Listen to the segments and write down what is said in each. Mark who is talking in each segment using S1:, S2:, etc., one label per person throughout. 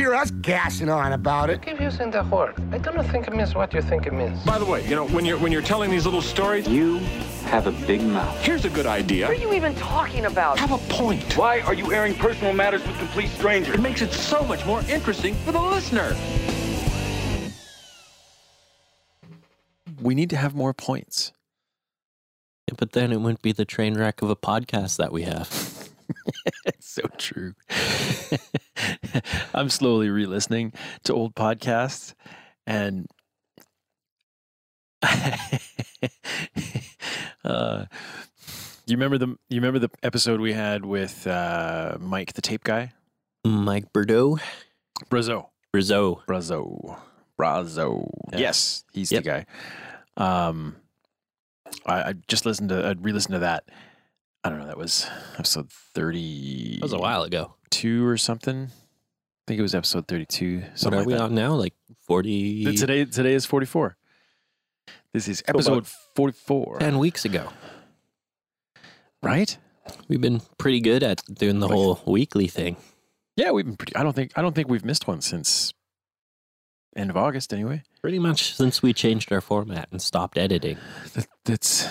S1: hear us gassing on about it.
S2: Keep using the word. I do not think it means what you think it means.
S3: By the way, you know, when you're when you're telling these little stories,
S4: You have a big mouth.
S3: here's a good idea.
S5: What are you even talking about?
S3: Have a point.
S4: Why are you airing personal matters with complete strangers?
S3: It makes it so much more interesting for the listener.
S6: We need to have more points.
S7: Yeah, but then it wouldn't be the train wreck of a podcast that we have.
S6: It's so true. I'm slowly re-listening to old podcasts, and uh, you remember the you remember the episode we had with uh, Mike, the tape guy,
S7: Mike Bordeaux?
S6: Brazo,
S7: Rizzo.
S6: Brazo, Brazo.
S7: Yeah.
S6: Yes, he's
S7: Yep.
S6: the guy. Um, I, I just listened to I re-listened to that. I don't know. That was episode thirty.
S7: That was a while ago.
S6: two or something. I think it was episode thirty-two.
S7: What
S6: Something
S7: are
S6: like
S7: we
S6: that.
S7: on now? Like 40?
S6: Today, today is forty-four. This is episode forty-four.
S7: 10 weeks ago.
S6: Right?
S7: We've been pretty good at doing the
S6: Like-
S7: whole weekly thing.
S6: Yeah, we've been pretty. I don't think. I don't think we've missed one since end of August. Anyway,
S7: Pretty much since we changed our format and stopped editing.
S6: that, that's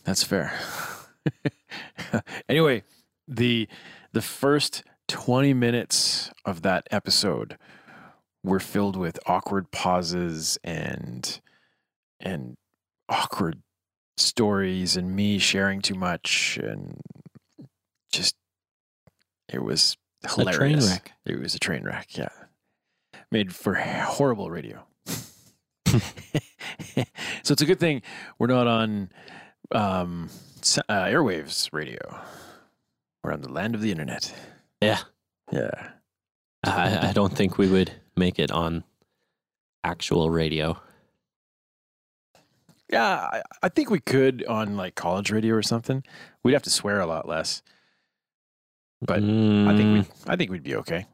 S6: that's fair. anyway, the the first twenty minutes of that episode were filled with awkward pauses and and awkward stories and me sharing too much and just it was
S7: A train
S6: hilarious.
S7: wreck.
S6: It was a train wreck, yeah. Made for horrible radio. so it's a good thing we're not on um, uh, airwaves radio. We're on the land of the internet.
S7: Yeah.
S6: Yeah.
S7: I, I don't think we would make it on actual radio.
S6: Yeah, I, I think we could on like college radio or something. We'd have to swear a lot less, but I think
S7: Mm,
S6: we I think we'd be okay.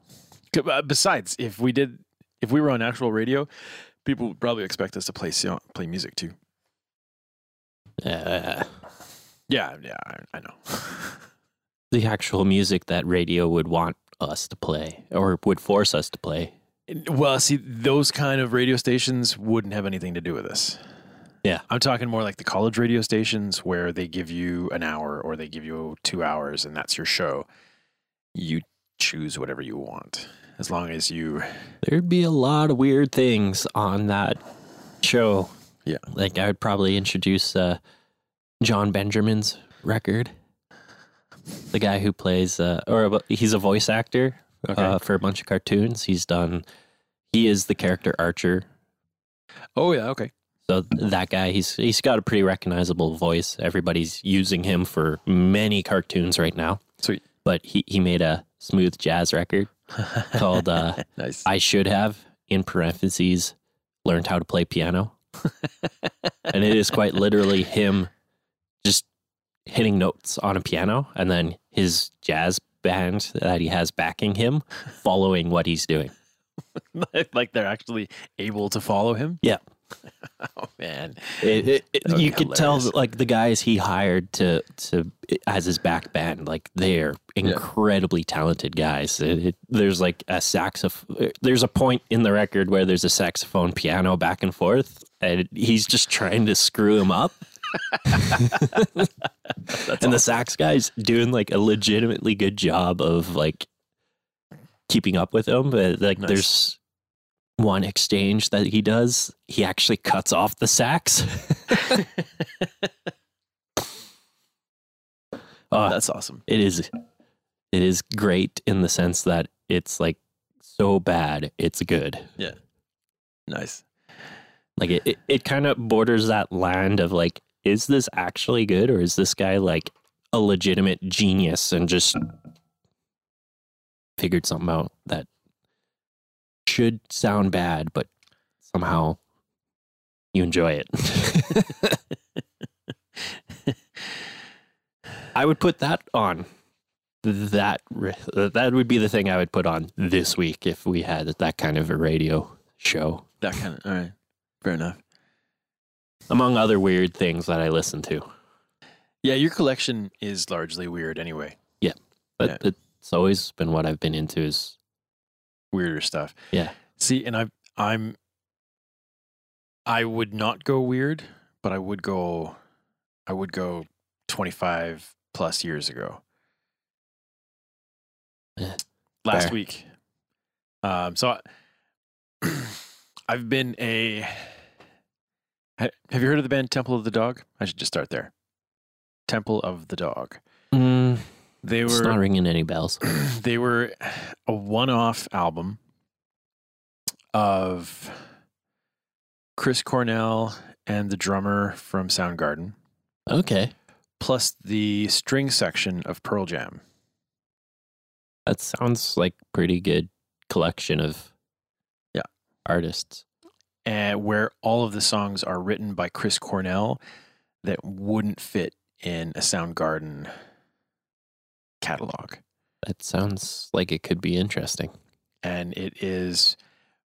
S6: Uh, Besides, if we did, if we were on actual radio, people would probably expect us to play play music too.
S7: uh,
S6: Yeah, yeah, I, I know.
S7: the actual music that radio would want us to play or would force us to play.
S6: Well, see, those kind of radio stations wouldn't have anything to do with this.
S7: Yeah.
S6: I'm talking more like the college radio stations where they give you an hour or they give you two hours and that's your show. You choose whatever you want as long as you.
S7: There'd be a lot of weird things on that show.
S6: Yeah.
S7: Like I would probably introduce uh, Jon Benjamin's record. The guy who plays, uh, or a- he's a voice actor
S6: Okay.
S7: uh, for a bunch of cartoons. He's done. He is the character Archer.
S6: Oh, yeah, okay.
S7: So that guy, he's he's got a pretty recognizable voice. Everybody's using him for many cartoons right now.
S6: Sweet.
S7: But he he made a smooth jazz record called uh,
S6: Nice.
S7: I should have in parentheses learned how to play piano. and it is quite literally him just hitting notes on a piano and then his jazz band that he has backing him following what he's doing.
S6: like they're actually able to follow him?
S7: Yeah.
S6: Oh, man.
S7: It, it, it- you could tell that, like the guys he hired to to as his back band, like they're incredibly talented guys. There's like a saxophone. There's a point in the record where there's a saxophone piano back and forth, and he's just trying to screw him up. and the sax guy's doing like a legitimately good job of like keeping up with him. But like,
S6: Nice.
S7: there's one exchange that he does. He actually cuts off the sax. oh, uh,
S6: That's awesome.
S7: it is. It is great in the sense that it's like so bad, it's good. Yeah.
S6: Nice.
S7: Like it, it, it kind of borders that land of like, is this actually good or is this guy like a legitimate genius and just figured something out that should sound bad, but somehow you enjoy it. I would put that on. That that would be the thing I would put on this week if we had that kind of a radio show,
S6: That kind of all right. Fair enough.
S7: Among other weird things that I listen to.
S6: Yeah, your collection is largely weird anyway.
S7: Yeah, but it's always been what I've been into. Is
S6: Weirder stuff.
S7: Yeah.
S6: See, and I I'm I would not go weird, but I would go I would go 25 plus years ago.
S7: Eh,
S6: Last
S7: fair.
S6: week. Um so I, I've been a Have you heard of the band Temple of the Dog? I should just start there. Temple of the Dog.
S7: mm,
S6: They
S7: it's
S6: were
S7: not ringing any bells.
S6: they were a one-off album of Chris Cornell and the drummer from Soundgarden,
S7: Okay,
S6: plus the string section of Pearl Jam.
S7: that sounds like pretty good collection of
S6: Yeah.
S7: artists.
S6: And where all of the songs are written by Chris Cornell that wouldn't fit in a Soundgarden catalog.
S7: That sounds like it could be interesting.
S6: And it is,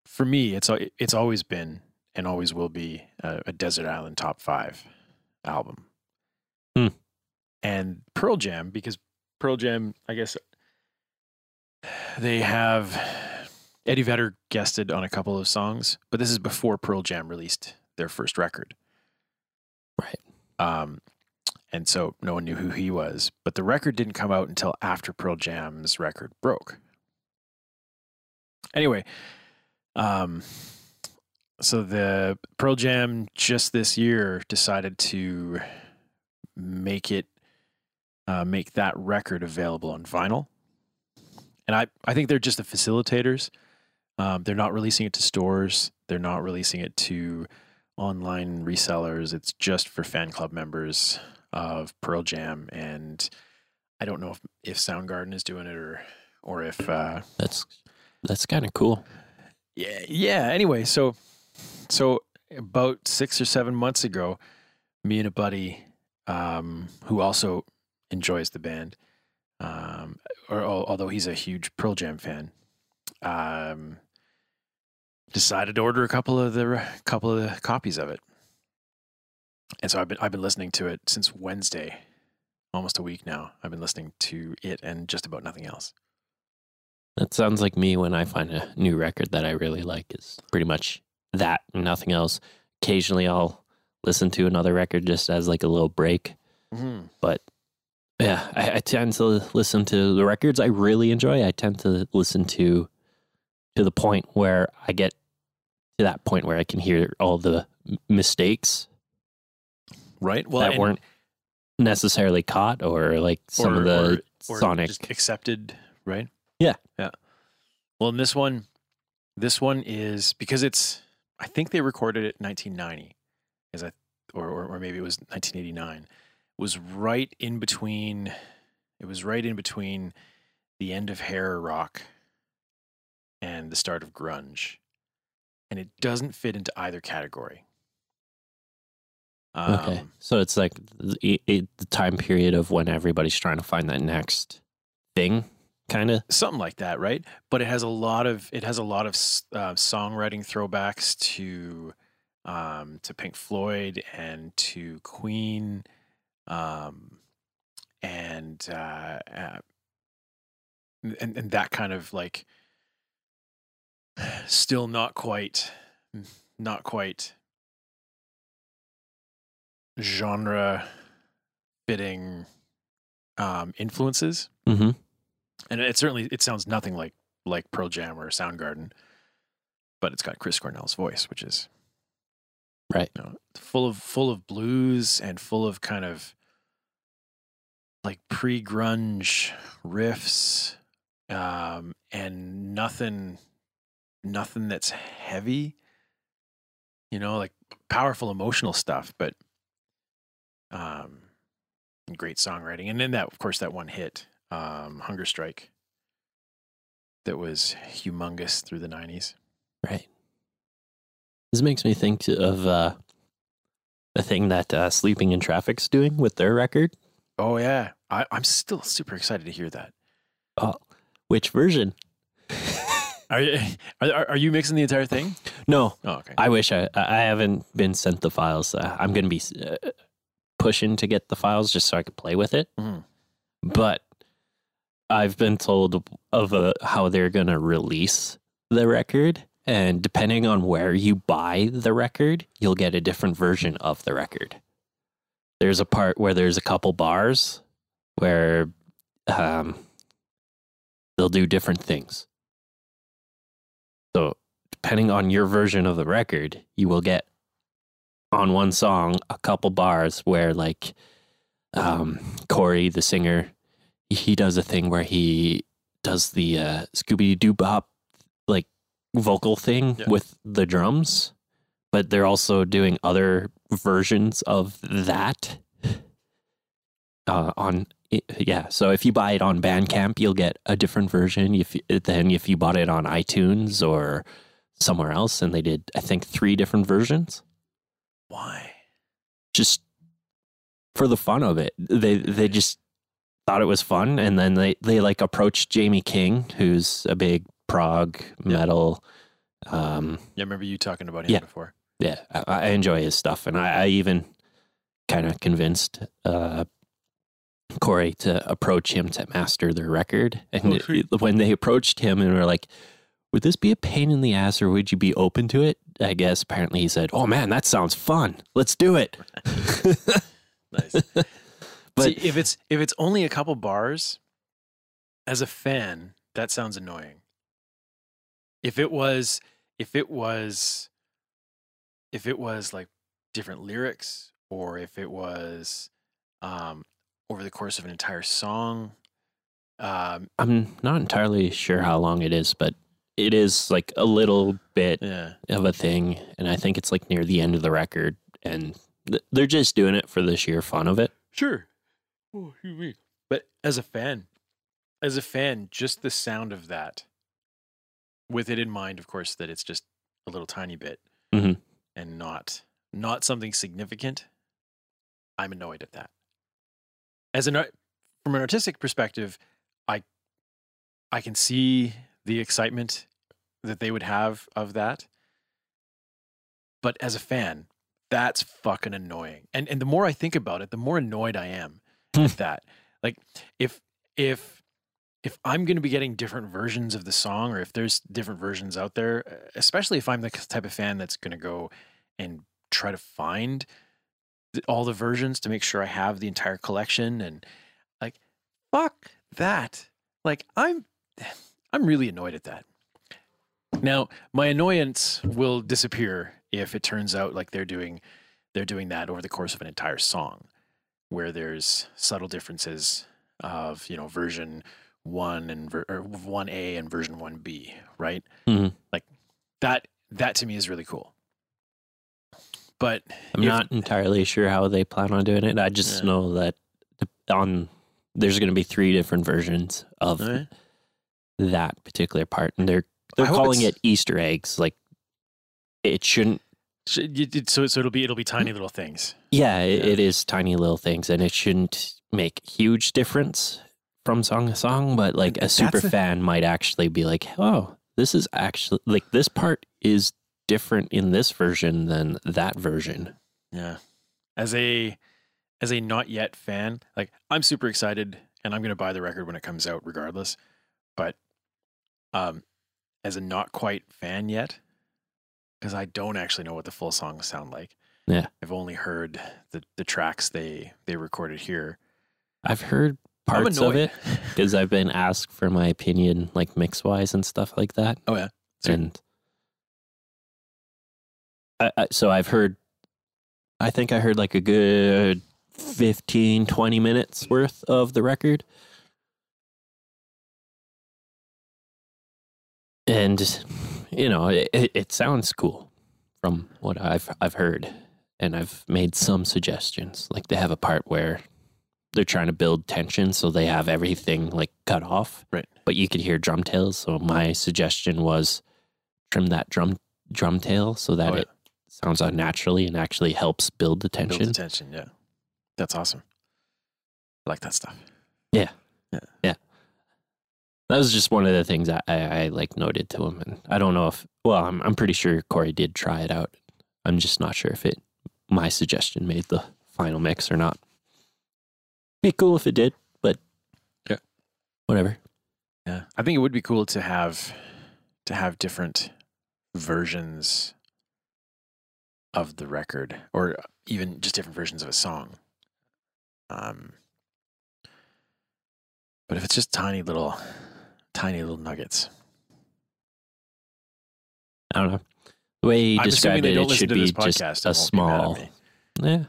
S6: for me, it's it's always been and always will be a, a Desert Island top five album.
S7: Hmm.
S6: And Pearl Jam, because Pearl Jam, I guess they have Eddie Vedder guested on a couple of songs, but this is before Pearl Jam released their first record.
S7: Right.
S6: Um, and so no one knew who he was. But the record didn't come out until after Pearl Jam's record broke. Anyway, um, so the Pearl Jam just this year decided to make it uh, make that record available on vinyl. And I, I think they're just the facilitators. Um, they're not releasing it to stores. They're not releasing it to online resellers. It's just for fan club members of Pearl Jam. And I don't know if, if Soundgarden is doing it or or if uh,
S7: That's that's kind of cool.
S6: yeah yeah. Anyway, so so about six or seven months ago, me and a buddy um, who also enjoys the band, um, or although he's a huge Pearl Jam fan, um, decided to order a couple of the couple of the copies of it. And so I've been I've been listening to it since Wednesday, almost a week now. I've been listening to it and just about nothing else.
S7: That sounds like me when I find a new record that I really like. Is pretty much that and nothing else. Occasionally, I'll listen to another record just as like a little break.
S6: Mm-hmm.
S7: But yeah, I, I tend to listen to the records I really enjoy. I tend to listen to to the point where I get to that point where I can hear all the mistakes
S6: Right. Well,
S7: that weren't necessarily caught or like some
S6: or,
S7: of the
S6: or, or
S7: sonic.
S6: just accepted, right?
S7: Yeah.
S6: yeah. Well, in this one, this one is because it's. I think they recorded it in 1990, as I, or, or or maybe it was 1989. Was right in between. It was right in between the end of hair rock and the start of grunge, and it doesn't fit into either category.
S7: Okay,
S6: Um,
S7: so it's like the, it, the time period of when everybody's trying to find that next thing, kind of.
S6: something like that, right? But it has a lot of it has a lot of uh, songwriting throwbacks to um, to Pink Floyd and to Queen, um, and, uh, uh, and and that kind of like still not quite not quite genre fitting um, influences
S7: Mm-hmm.
S6: and it certainly it sounds nothing like like Pearl Jam or Soundgarden, but it's got Chris Cornell's voice, which is
S7: Right.
S6: you know, full of full of blues and full of kind of like pre grunge riffs, um, and nothing nothing that's heavy. You know, like powerful emotional stuff, but um, great songwriting, and then that of course that one hit um, Hunger Strike that was humongous through the 90s. Right.
S7: This makes me think of uh, the thing that uh, Sleeping in Traffic's doing with their record.
S6: Oh yeah, I, I'm still super excited to hear that.
S7: Oh, which version?
S6: Are you are, are you mixing the entire thing?
S7: No,
S6: Oh, okay.
S7: I wish I I haven't been sent the files. Uh, I'm going to be uh, pushing to get the files just so I could play with it.
S6: Mhm.
S7: But I've been told of uh, how they're going to release the record, and depending on where you buy the record, you'll get a different version of the record. There's a part where there's a couple bars where um, they'll do different things. So, depending on your version of the record, you will get on one song a couple bars where, like, um, Corey, the singer, he does a thing where he does the uh, Scooby Doo Bop, like, vocal thing
S6: Yeah.
S7: with the drums, but they're also doing other versions of that uh, on yeah. So if you buy it on Bandcamp, you'll get a different version. If then if you bought it on iTunes or somewhere else, and they did, I think three different versions,
S6: Why?
S7: just for the fun of it. They they just thought it was fun, and then they they like approached Jamie King, who's a big prog metal. Um,
S6: Yeah, I remember you talking about him
S7: Yeah.
S6: before.
S7: yeah, I, I enjoy his stuff, and I, I even kind of convinced uh, Corey to approach him to master their record. And
S6: Oh,
S7: it- when they approached him and were like, "Would this be a pain in the ass, or would you be open to it?" I guess apparently he said, "Oh man, that sounds fun. Let's do it."
S6: Nice.
S7: But-
S6: See, if it's if it's only a couple bars, as a fan, that sounds annoying. If it was, if it was, if it was like different lyrics, or if it was um, over the course of an entire song, um,
S7: I'm not entirely sure how long it is, but it is like a little bit
S6: yeah,
S7: of a thing, and I think it's like near the end of the record, and th- they're just doing it for the sheer fun of it.
S6: Sure. But as a fan, as a fan, just the sound of that, with it in mind, of course, that it's just a little tiny bit
S7: Mhm.
S6: and not not something significant. I'm annoyed at that. As an art, from an artistic perspective, I I can see the excitement that they would have of that. But as a fan, that's fucking annoying. And and the more I think about it, the more annoyed I am hmm. at that. Like if if if I'm going to be getting different versions of the song or if there's different versions out there, especially if I'm the type of fan that's going to go and try to find all the versions to make sure I have the entire collection and like fuck that. Like I'm I'm really annoyed at that. Now, my annoyance will disappear if it turns out like they're doing they're doing that over the course of an entire song where there's subtle differences of, you know, version 1 and ver- or 1A and version 1B, right?
S7: Mhm.
S6: Like that that to me is really cool. But
S7: I'm
S6: if-
S7: not entirely sure how they plan on doing it. I just
S6: Yeah.
S7: know that on there's going to be three different versions of
S6: Alright.
S7: that particular part, and they're they're
S6: I
S7: calling it Easter eggs. Like it shouldn't.
S6: Sh- you- it- so so it'll be it'll be tiny little things.
S7: Yeah, it, it is tiny little things, and it shouldn't make huge difference from song to song. But like a
S6: That's
S7: super
S6: the-
S7: fan might actually be like, "Oh, this is actually like this part is different in this version than that version."
S6: Yeah. As a as a not yet fan, like I'm super excited and I'm going to buy the record when it comes out regardless. But um as a not quite fan yet because I don't actually know what the full songs sound like.
S7: Yeah.
S6: I've only heard the the tracks they they recorded here.
S7: I've heard parts of it because I've been asked for my opinion, like mix wise and stuff like that.
S6: Oh yeah.
S7: And I, I, so I've heard, I think I heard like a good 15, 20 minutes worth of the record. And, you know, it, it, sounds cool from what I've, I've heard. And I've made some suggestions. Like they have a part where they're trying to build tension, so they have everything like cut off.
S6: Right.
S7: But you could hear drum tails. So my suggestion was trim that drum drum tail so that
S6: Oh, yeah.
S7: it sounds unnaturally and actually helps build the tension.
S6: Builds tension. Yeah, that's awesome. I like that stuff. Yeah. Yeah. Yeah.
S7: That was just one of the things I, I, I like noted to him, and I don't know if well, I'm I'm pretty sure Corey did try it out. I'm just not sure if it my suggestion made the final mix or not. Be cool if it did, but
S6: Yeah.
S7: whatever.
S6: Yeah, I think it would be cool to have to have different versions of the record, or even just different versions of a song. Um, but if it's just tiny little, tiny little nuggets,
S7: I don't know. The way he
S6: I'm
S7: described it, it should be just a
S6: and won't be mad at
S7: small. Yeah,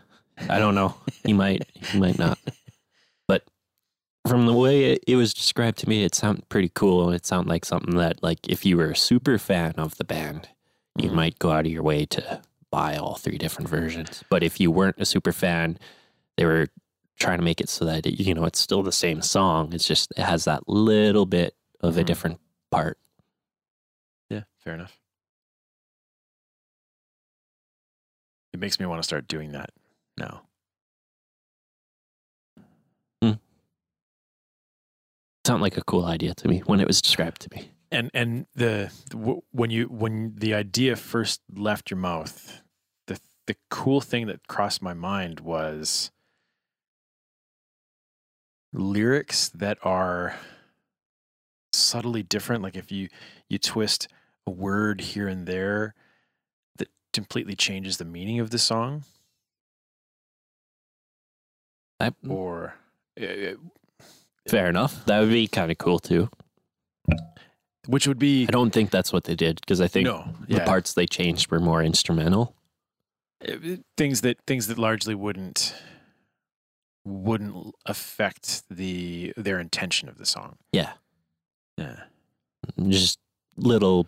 S7: I don't know. He might, he might not. But from the way it, it was described to me, it sounded pretty cool. It sounded like something that, like, if you were a super fan of the band, you
S6: Mhm.
S7: might go out of your way to buy all three different versions. But if you weren't a super fan, they were trying to make it so that it, you know it's still the same song. It's just it has that little bit of a
S6: Mhm.
S7: different part.
S6: Yeah, fair enough. It makes me want to start doing that now.
S7: Sounded like a cool idea to me when it was described to me.
S6: and and the when you when the idea first left your mouth the cool thing that crossed my mind was lyrics that are subtly different like if you you twist a word here and there that completely changes the meaning of the song
S7: I,
S6: or uh,
S7: fair enough. That would be kind of cool too.
S6: which would be
S7: I don't think that's what they did because I think
S6: no
S7: the parts they changed were more instrumental.
S6: Uh, things that things that largely wouldn't wouldn't affect the their intention of the song.
S7: Yeah,
S6: Yeah.
S7: just little,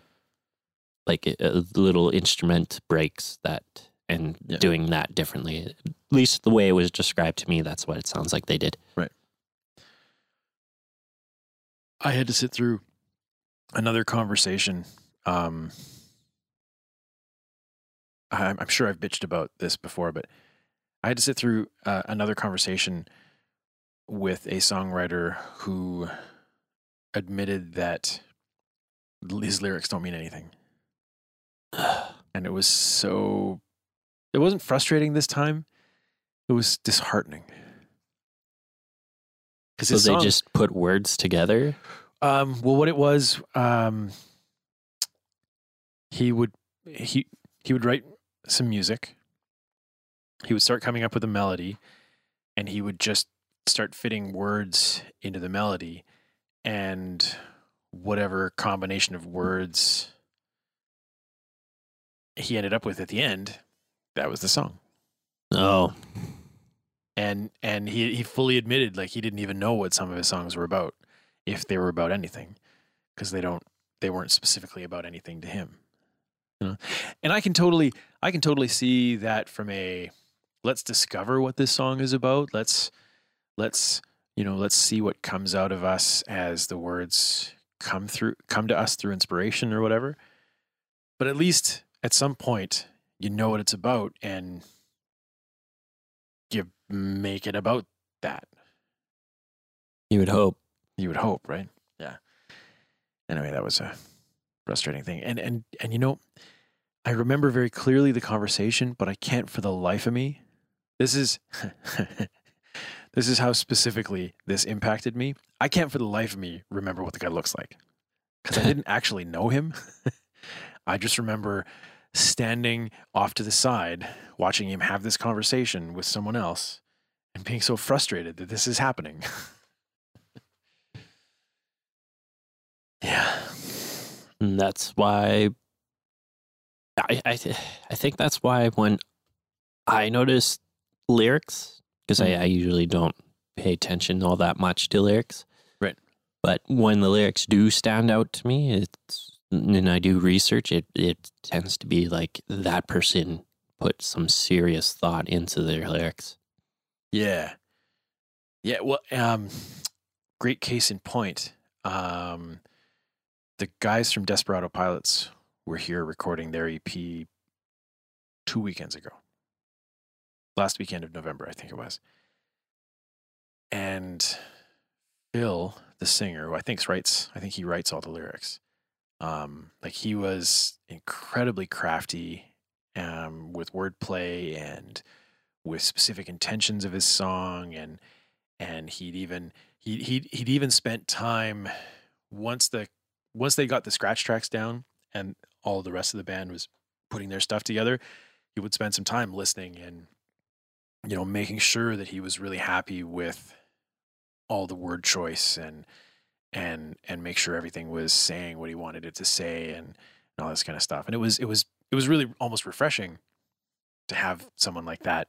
S7: like uh, little instrument breaks that, and
S6: Yeah.
S7: doing that differently. At least the way it was described to me, that's what it sounds like they did. Right.
S6: I had to sit through another conversation. Um, I'm, I'm sure I've bitched about this before, but I had to sit through uh, another conversation with a songwriter who admitted that his lyrics don't mean anything. And it was so, it wasn't frustrating this time. It was disheartening. Because
S7: So they just put words together.
S6: um, well, what it was, um, he would he he would write some music. He would start coming up with a melody, and he would just start fitting words into the melody, and whatever combination of words he ended up with at the end, that was the song.
S7: Oh,
S6: and and he he fully admitted like he didn't even know what some of his songs were about if they were about anything because they don't they weren't specifically about anything to him you know? and i can totally i can totally see that from a let's discover what this song is about let's let's you know let's see what comes out of us as the words come through come to us through inspiration or whatever but at least at some point you know what it's about and you make it about that.
S7: you would hope.
S6: You would hope, right? Yeah. Anyway, that was a frustrating thing. And and and you know, I remember very clearly the conversation, but I can't for the life of me. This is this is how specifically this impacted me. I can't for the life of me remember what the guy looks like. Cuz I didn't actually know him. I just remember standing off to the side watching him have this conversation with someone else and being so frustrated that this is happening. yeah.
S7: And that's why I I, th- I think that's why when I notice lyrics because I, I usually don't pay attention all that much to lyrics.
S6: Right.
S7: But when the lyrics do stand out to me, it's and I do research, it it tends to be like that person put some serious thought into their lyrics.
S6: Yeah. Yeah, well, um great case in point. Um the guys from Desperado Pilots were here recording their EP two weekends ago. Last weekend of November, I think it was. And Phil, the singer, who I think writes, I think he writes all the lyrics. Um, like he was incredibly crafty um, with wordplay and with specific intentions of his song, and and he'd even he he'd, he'd even spent time once the once they got the scratch tracks down and all the rest of the band was putting their stuff together, he would spend some time listening and you know making sure that he was really happy with all the word choice and and and make sure everything was saying what he wanted it to say and, and all this kind of stuff. And it was it was it was really almost refreshing to have someone like that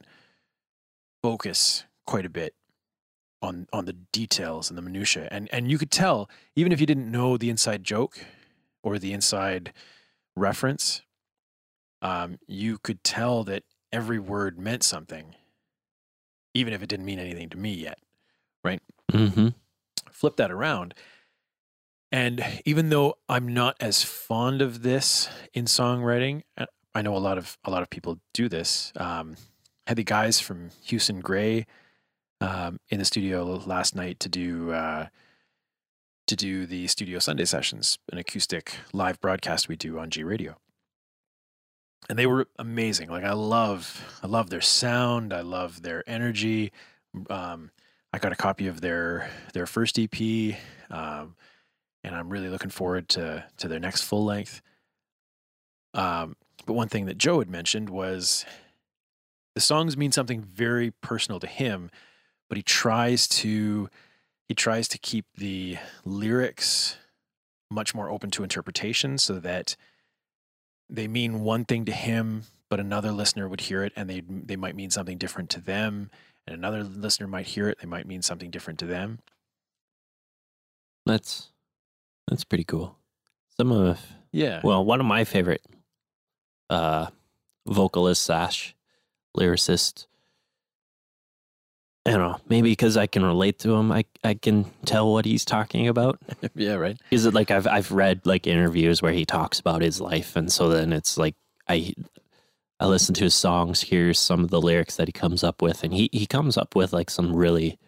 S6: focus quite a bit on on the details and the minutia. And and you could tell even if you didn't know the inside joke or the inside reference, um, you could tell that every word meant something, even if it didn't mean anything to me yet. Right?
S7: Mm-hmm.
S6: Flip that around. And even though I'm not as fond of this in songwriting, uh, I know a lot of a lot of people do this. Um, had the guys from Houston Gray um, in the studio last night to do uh, to do the Studio Sunday sessions, an acoustic live broadcast we do on G Radio. And they were amazing. Like I love, I love their sound. I love their energy. Um, I got a copy of their their first EP, um, and I'm really looking forward to to their next full length. Um, but one thing that Joe had mentioned was the songs mean something very personal to him, but he tries to he tries to keep the lyrics much more open to interpretation so that they mean one thing to him, but another listener would hear it and they they might mean something different to them, and another listener might hear it, they might mean something different to them.
S7: That's that's pretty cool. Some of
S6: Yeah.
S7: well, one of my favorite uh vocalists slash lyricist. I don't know, maybe because I can relate to him, I I can tell what he's talking about.
S6: yeah, right.
S7: Is it like I've I've read like interviews where he talks about his life, and so then it's like I I listen to his songs, hear some of the lyrics that he comes up with, and he he comes up with like some really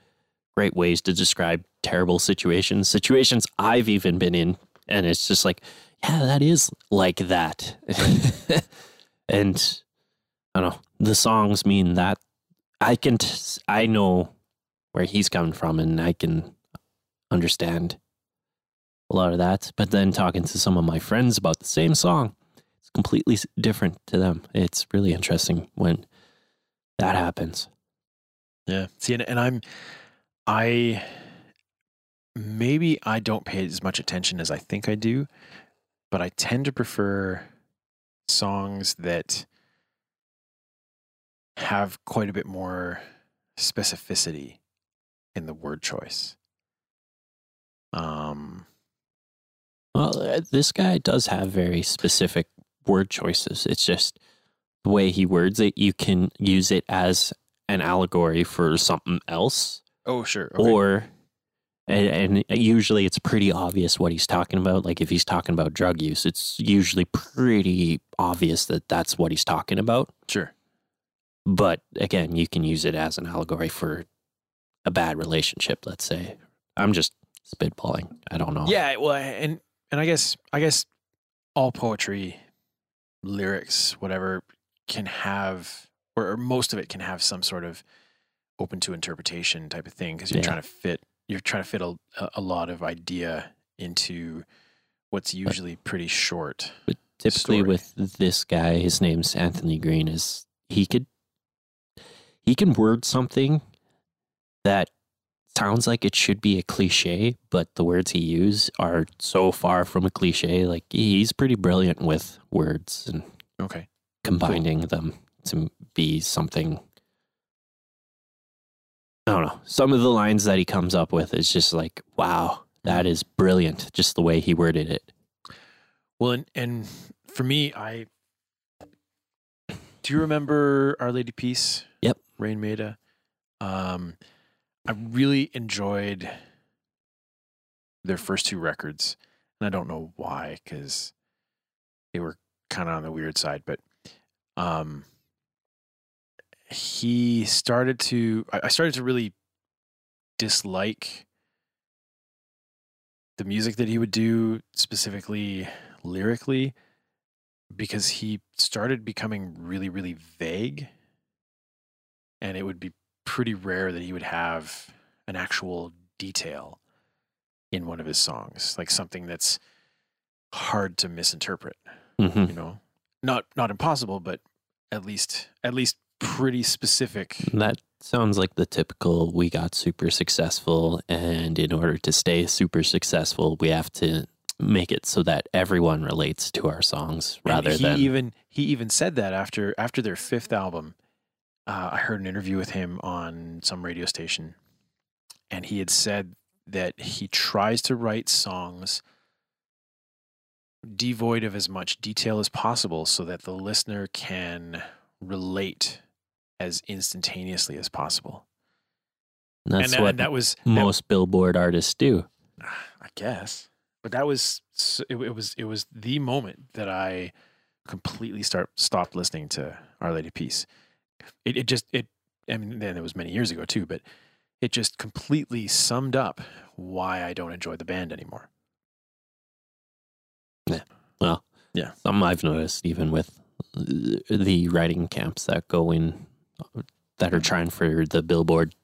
S7: great ways to describe terrible situations, situations I've even been in, and it's just like, yeah, that is like that, and I don't know. The songs mean that I can t- I know where he's coming from, and I can understand a lot of that. But then talking to some of my friends about the same song, it's completely different to them. It's really interesting when that happens.
S6: Yeah. See, and, and I'm, I, maybe I don't pay as much attention as I think I do, but I tend to prefer songs that have quite a bit more specificity in the word choice. Um,
S7: Well, uh, this guy does have very specific word choices. It's just the way he words it. You can use it as an allegory for something else,
S6: oh, sure. Okay.
S7: or and, and usually it's pretty obvious what he's talking about. Like if he's talking about drug use, it's usually pretty obvious that that's what he's talking about.
S6: sure.
S7: But again, you can use it as an allegory for a bad relationship. Let's say I'm just spitballing. I don't know.
S6: Yeah, well, and and I guess I guess all poetry, lyrics, whatever, can have or, most of it can have some sort of open to interpretation type of thing because you're
S7: Yeah.
S6: trying to fit you're trying to fit a, a lot of idea into what's usually pretty short.
S7: But typically
S6: story.
S7: with this guy, his name's Anthony Green, is he could he can word something that sounds like it should be a cliche, but the words he uses are so far from a cliche. Like he's pretty brilliant with words and
S6: Okay.
S7: combining them to be something. I don't know. Some of the lines that he comes up with is just like, wow, that is brilliant. Just the way he worded it.
S6: Well, and and for me, I do you remember Our Lady Peace?
S7: Yep.
S6: Raine Maida. Um, I really enjoyed their first two records, and I don't know why because they were kind of on the weird side, but um, he started to I I started to really dislike the music that he would do specifically lyrically because he started becoming really really vague and it would be pretty rare that he would have an actual detail in one of his songs like something that's hard to misinterpret
S7: Mhm.
S6: you know not not impossible but at least at least pretty specific
S7: That sounds like the typical we got super successful, and in order to stay super successful, we have to make it so that everyone relates to our songs
S6: And
S7: rather
S6: he
S7: than.
S6: even he even said that after after their fifth album uh, i heard an interview with him on some radio station and he had said that he tries to write songs devoid of as much detail as possible so that the listener can relate as instantaneously as possible
S7: that's
S6: and, that,
S7: what
S6: and that was that-
S7: most Billboard artists do.
S6: I guess. But that was it, it was it was the moment that I completely start stopped listening to Our Lady Peace. It it just it I mean then it was many years ago too, but it just completely summed up why I don't enjoy the band anymore. Yeah.
S7: Well,
S6: Yeah.
S7: Some I've noticed, even with the writing camps that go in, that are mm-hmm. trying for the Billboard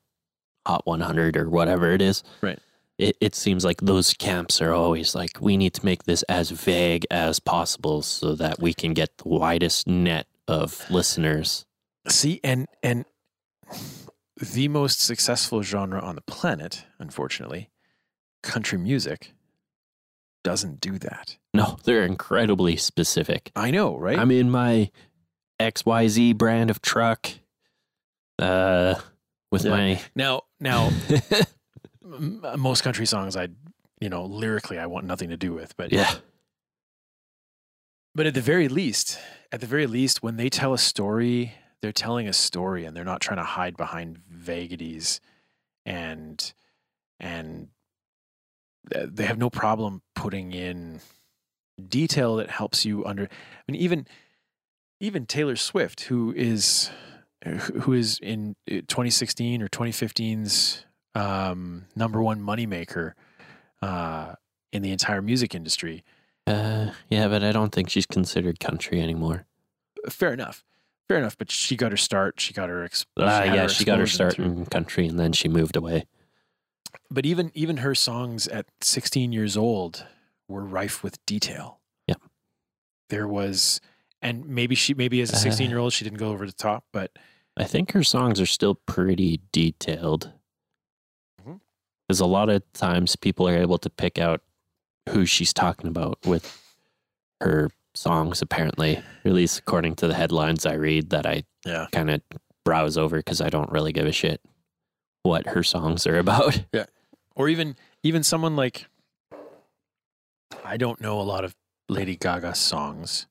S7: Hot 100 or whatever it is.
S6: Right.
S7: It, it seems like those camps are always like, we need to make this as vague as possible so that we can get the widest net of listeners.
S6: See, and and the most successful genre on the planet, unfortunately, country music doesn't do that.
S7: No, they're incredibly specific.
S6: I know, right?
S7: I'm in my XYZ brand of truck uh, with
S6: Yeah.
S7: my.
S6: now now m- most country songs I you know lyrically I want nothing to do with but
S7: yeah.
S6: but at the very least at the very least when they tell a story they're telling a story and they're not trying to hide behind vagaries and and they have no problem putting in detail that helps you under I mean even even Taylor Swift who is who is in uh, 2016 or 2015's um, number one moneymaker uh, in the entire music industry.
S7: Uh, yeah, but I don't think she's considered country anymore.
S6: Fair enough, fair enough. But she got her start. She got her. Ex-
S7: Uh,
S6: had
S7: yeah, she got her start
S6: through-
S7: in country and then she moved away.
S6: But even even her songs at 16 years old were rife with detail.
S7: Yeah.
S6: There was, and maybe she maybe as a
S7: Uh,
S6: 16 year old she didn't go over the top, but
S7: I think her songs are still pretty detailed. Because a lot of times people are able to pick out who she's talking about with her songs, apparently, at least according to the headlines I read that I
S6: yeah,
S7: kind of browse over because I don't really give a shit what her songs are about.
S6: Yeah, or even even someone like I don't know a lot of Lady Gaga songs,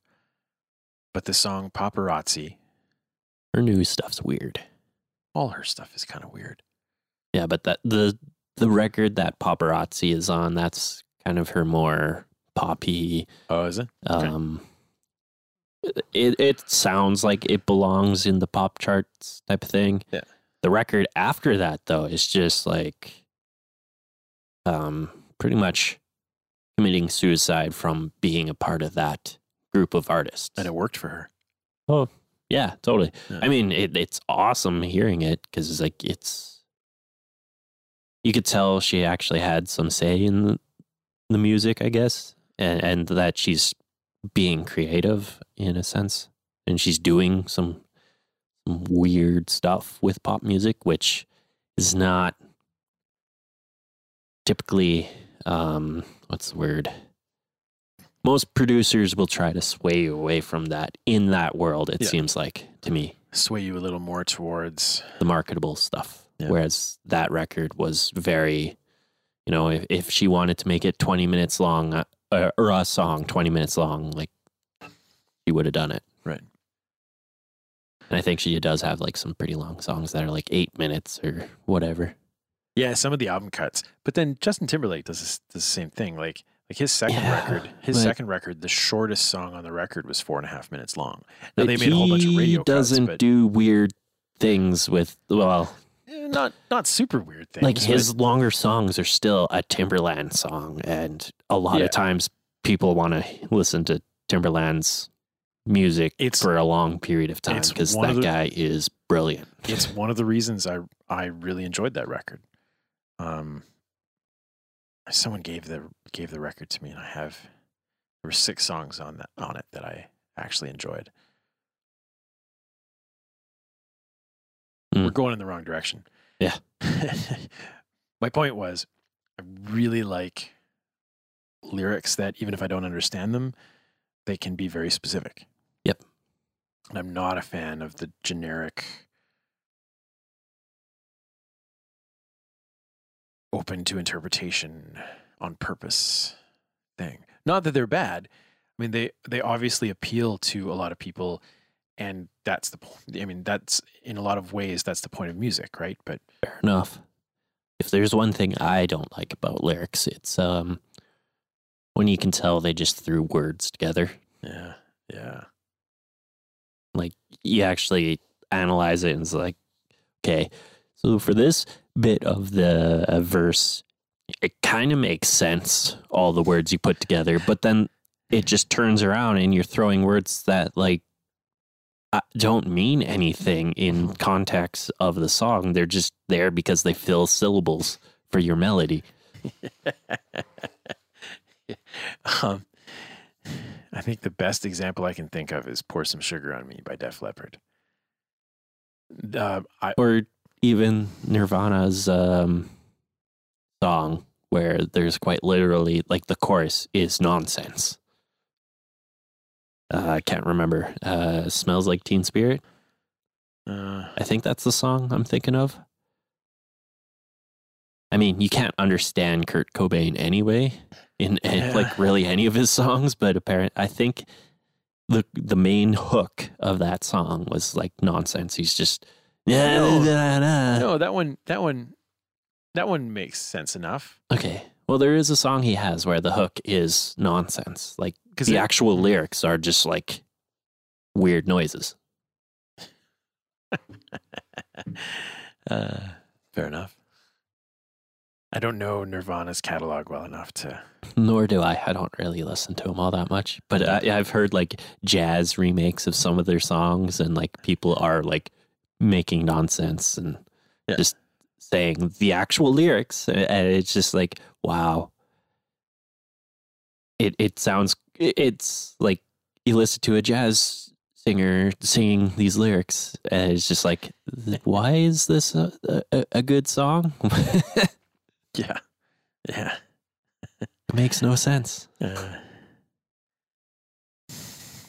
S6: but the song Paparazzi,
S7: Her new stuff's weird.
S6: all her stuff is kind of weird.
S7: Yeah, but that the the record that paparazzi is on, that's kind of her more poppy.
S6: Oh, is it? Okay.
S7: Um, it it sounds like it belongs in the pop charts type of thing.
S6: Yeah.
S7: The record after that though is just like, um, pretty much committing suicide from being a part of that group of artists.
S6: And it worked for her.
S7: Oh yeah, totally.
S6: Yeah.
S7: I mean, it, it's awesome hearing it because it's like it's. You could tell she actually had some say in the, the music, I guess, and and that she's being creative in a sense, and she's doing some some weird stuff with pop music, which is not typically um, what's the word most producers will try to sway you away from that in that world it
S6: Yeah.
S7: seems like to me
S6: Sway you a little more towards
S7: the marketable stuff
S6: Yeah.
S7: whereas that record was very you know if, if she wanted to make it 20 minutes long uh, or a song 20 minutes long like she would have done it
S6: right.
S7: and i think she does have like some pretty long songs that are like eight minutes or whatever
S6: Yeah, some of the album cuts. But then Justin Timberlake does this, does the same thing. Like like his second
S7: Yeah,
S6: record, his second record, the shortest song on the record was four and a half minutes long. Now they made a whole bunch of radio.
S7: he doesn't
S6: cuts,
S7: do weird things with well,
S6: Not not super weird things.
S7: like
S6: but-
S7: his longer songs are still a Timbaland song, and a lot
S6: Yeah.
S7: of times people want to listen to Timbaland's music
S6: It's-
S7: for a long period of time because that
S6: the-
S7: guy is brilliant.
S6: it's one of the reasons I I really enjoyed that record. Um, someone gave the gave the record to me, and I have there were six songs on that on it that I actually enjoyed.
S7: Mm.
S6: We're going in the wrong direction.
S7: Yeah.
S6: My point was, I really like lyrics that even if I don't understand them, they can be very specific.
S7: Yep.
S6: And I'm not a fan of the generic open to interpretation on purpose thing. Not that they're bad. I mean they they obviously appeal to a lot of people and that's the point. I mean that's in a lot of ways that's the point of music, right? But
S7: Fair enough. If there's one thing I don't like about lyrics, it's um when you can tell they just threw words together.
S6: yeah, yeah.
S7: Like you actually analyze it and it's like, okay, so for this bit of the uh, verse, it kind of makes sense, all the words you put together, but then it just turns around and you're throwing words that like don't mean anything in context of the song. They're just there because they fill syllables for your melody.
S6: um, I think the best example I can think of is "Pour Some Sugar on Me" by Def Leppard. Uh, I,
S7: or even Nirvana's um, song, where there's quite literally like the chorus is nonsense. Uh, I can't remember. Uh, Smells like Teen Spirit.
S6: uh,
S7: I think that's the song I'm thinking of. I mean, you can't understand Kurt Cobain anyway in
S6: Yeah.
S7: like really any of his songs, but apparent I think the the main hook of that song was like nonsense. He's just yeah,
S6: No. no, that one, that one, that one makes sense enough.
S7: Okay. Well, there is a song he has where the hook is nonsense. Like
S6: 'Cause
S7: the
S6: it-
S7: actual lyrics are just like weird noises.
S6: uh, fair enough. I don't know Nirvana's catalog well enough to.
S7: Nor do I. I don't really listen to them all that much. But I, I've heard like jazz remakes of some of their songs, and like people are like making nonsense and
S6: Yeah.
S7: just saying the actual lyrics, and it's just like wow. It it sounds it's like you listen to a jazz singer singing these lyrics, and it's just like, why is this a a, a good song?
S6: Yeah, yeah.
S7: it makes no sense.
S6: Uh,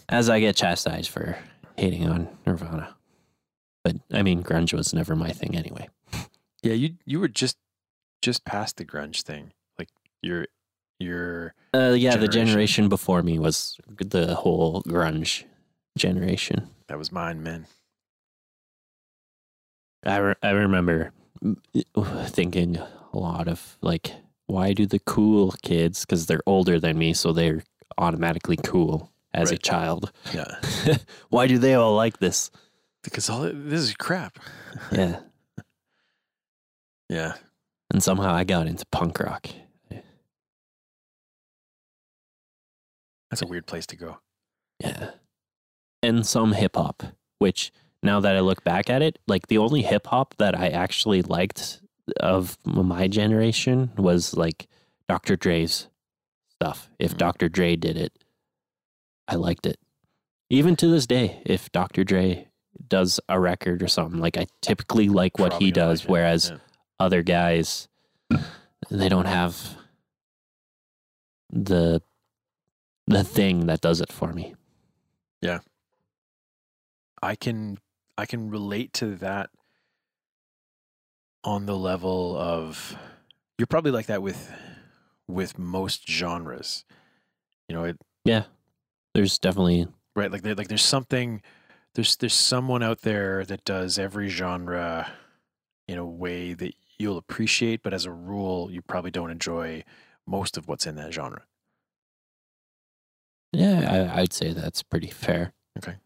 S7: as I get chastised for hating on Nirvana. But I mean, grunge was never my thing anyway.
S6: Yeah, you you were just just past the grunge thing. Like you're you're
S7: Uh, yeah, the
S6: Generation.
S7: generation before me was the whole grunge generation.
S6: that was mine, man.
S7: I, re- I remember thinking a lot of like, why do the cool kids, because they're older than me, so they're automatically cool as a child.
S6: Yeah,
S7: why do they all like this?
S6: because all this is crap.
S7: Yeah.
S6: Yeah,
S7: And somehow I got into punk rock.
S6: that's a weird place to go.
S7: Yeah. And some hip hop, which now that I look back at it, like the only hip hop that I actually liked of my generation was like Dr. Dre's stuff. If
S6: Mhm.
S7: Dr. Dre did it, I liked it. Even to this day, if Dr. Dre does a record or something, like I typically like what
S6: Probably
S7: he does,
S6: like
S7: whereas
S6: Yeah.
S7: Other guys they don't have the the thing that does it for me. Yeah.
S6: I can I can relate to that on the level of you're probably like that with with most genres. You know, it
S7: Yeah. There's definitely
S6: right like there, like there's something there's there's someone out there that does every genre in a way that you'll appreciate, but as a rule, you probably don't enjoy most of what's in that genre.
S7: Yeah, I, I'd say that's pretty fair.
S6: Okay.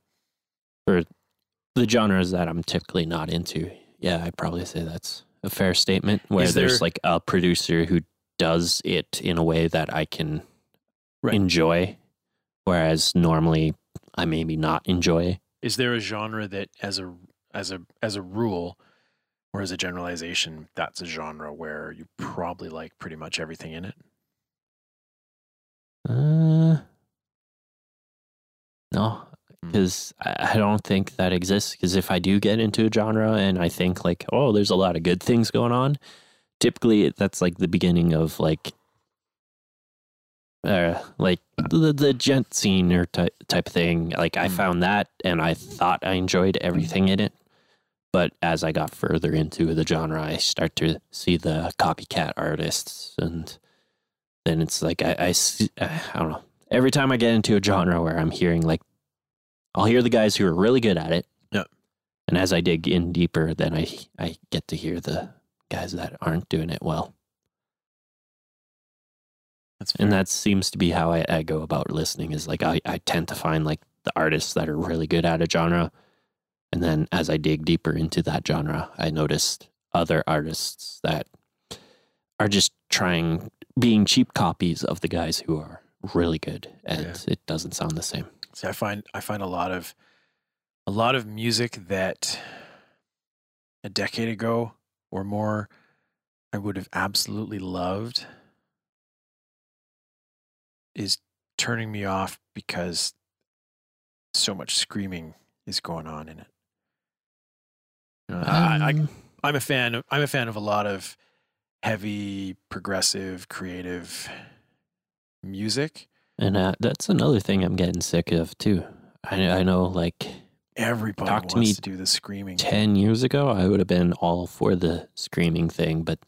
S7: For the genres that I'm typically not into. Yeah, I'd probably say that's a fair statement. where
S6: there-
S7: there's like a producer who does it in a way that I can
S6: Right.
S7: enjoy, whereas normally I maybe not enjoy.
S6: Is there a genre that, as a as a as a rule, or as a generalization, that's a genre where you probably like pretty much everything in it?
S7: Uh, no,
S6: Hmm.
S7: because I, I don't think that exists. Because if I do get into a genre and I think like, oh, there's a lot of good things going on, typically that's like the beginning of like, uh, like the the gent scene or type type thing. Like I
S6: Hmm.
S7: found that and I thought I enjoyed everything in it. But as I got further into the genre, I start to see the copycat artists, and then it's like I, I, see, I don't know. Every time I get into a genre where I'm hearing like, I'll hear the guys who are really good at it.
S6: Yep.
S7: And as I dig in deeper, then I I get to hear the guys that aren't doing it well,
S6: That's
S7: and that seems to be how I, I go about listening. Is like I I tend to find like the artists that are really good at a genre, and then as I dig deeper into that genre, I noticed other artists that are just trying being cheap copies of the guys who are really good, and
S6: Yeah.
S7: it doesn't sound the same.
S6: See, I find I find a lot of a lot of music that a decade ago or more I would have absolutely loved is turning me off because so much screaming is going on in it. You I, I,
S7: Um,
S6: I'm a fan. Of, I'm a fan of a lot of heavy, progressive, creative music.
S7: and uh, that's another thing I'm getting sick of too. I I know like
S6: Everybody
S7: Talk
S6: wants
S7: to me
S6: to do the screaming.
S7: 10 years ago i would have been all for the screaming thing but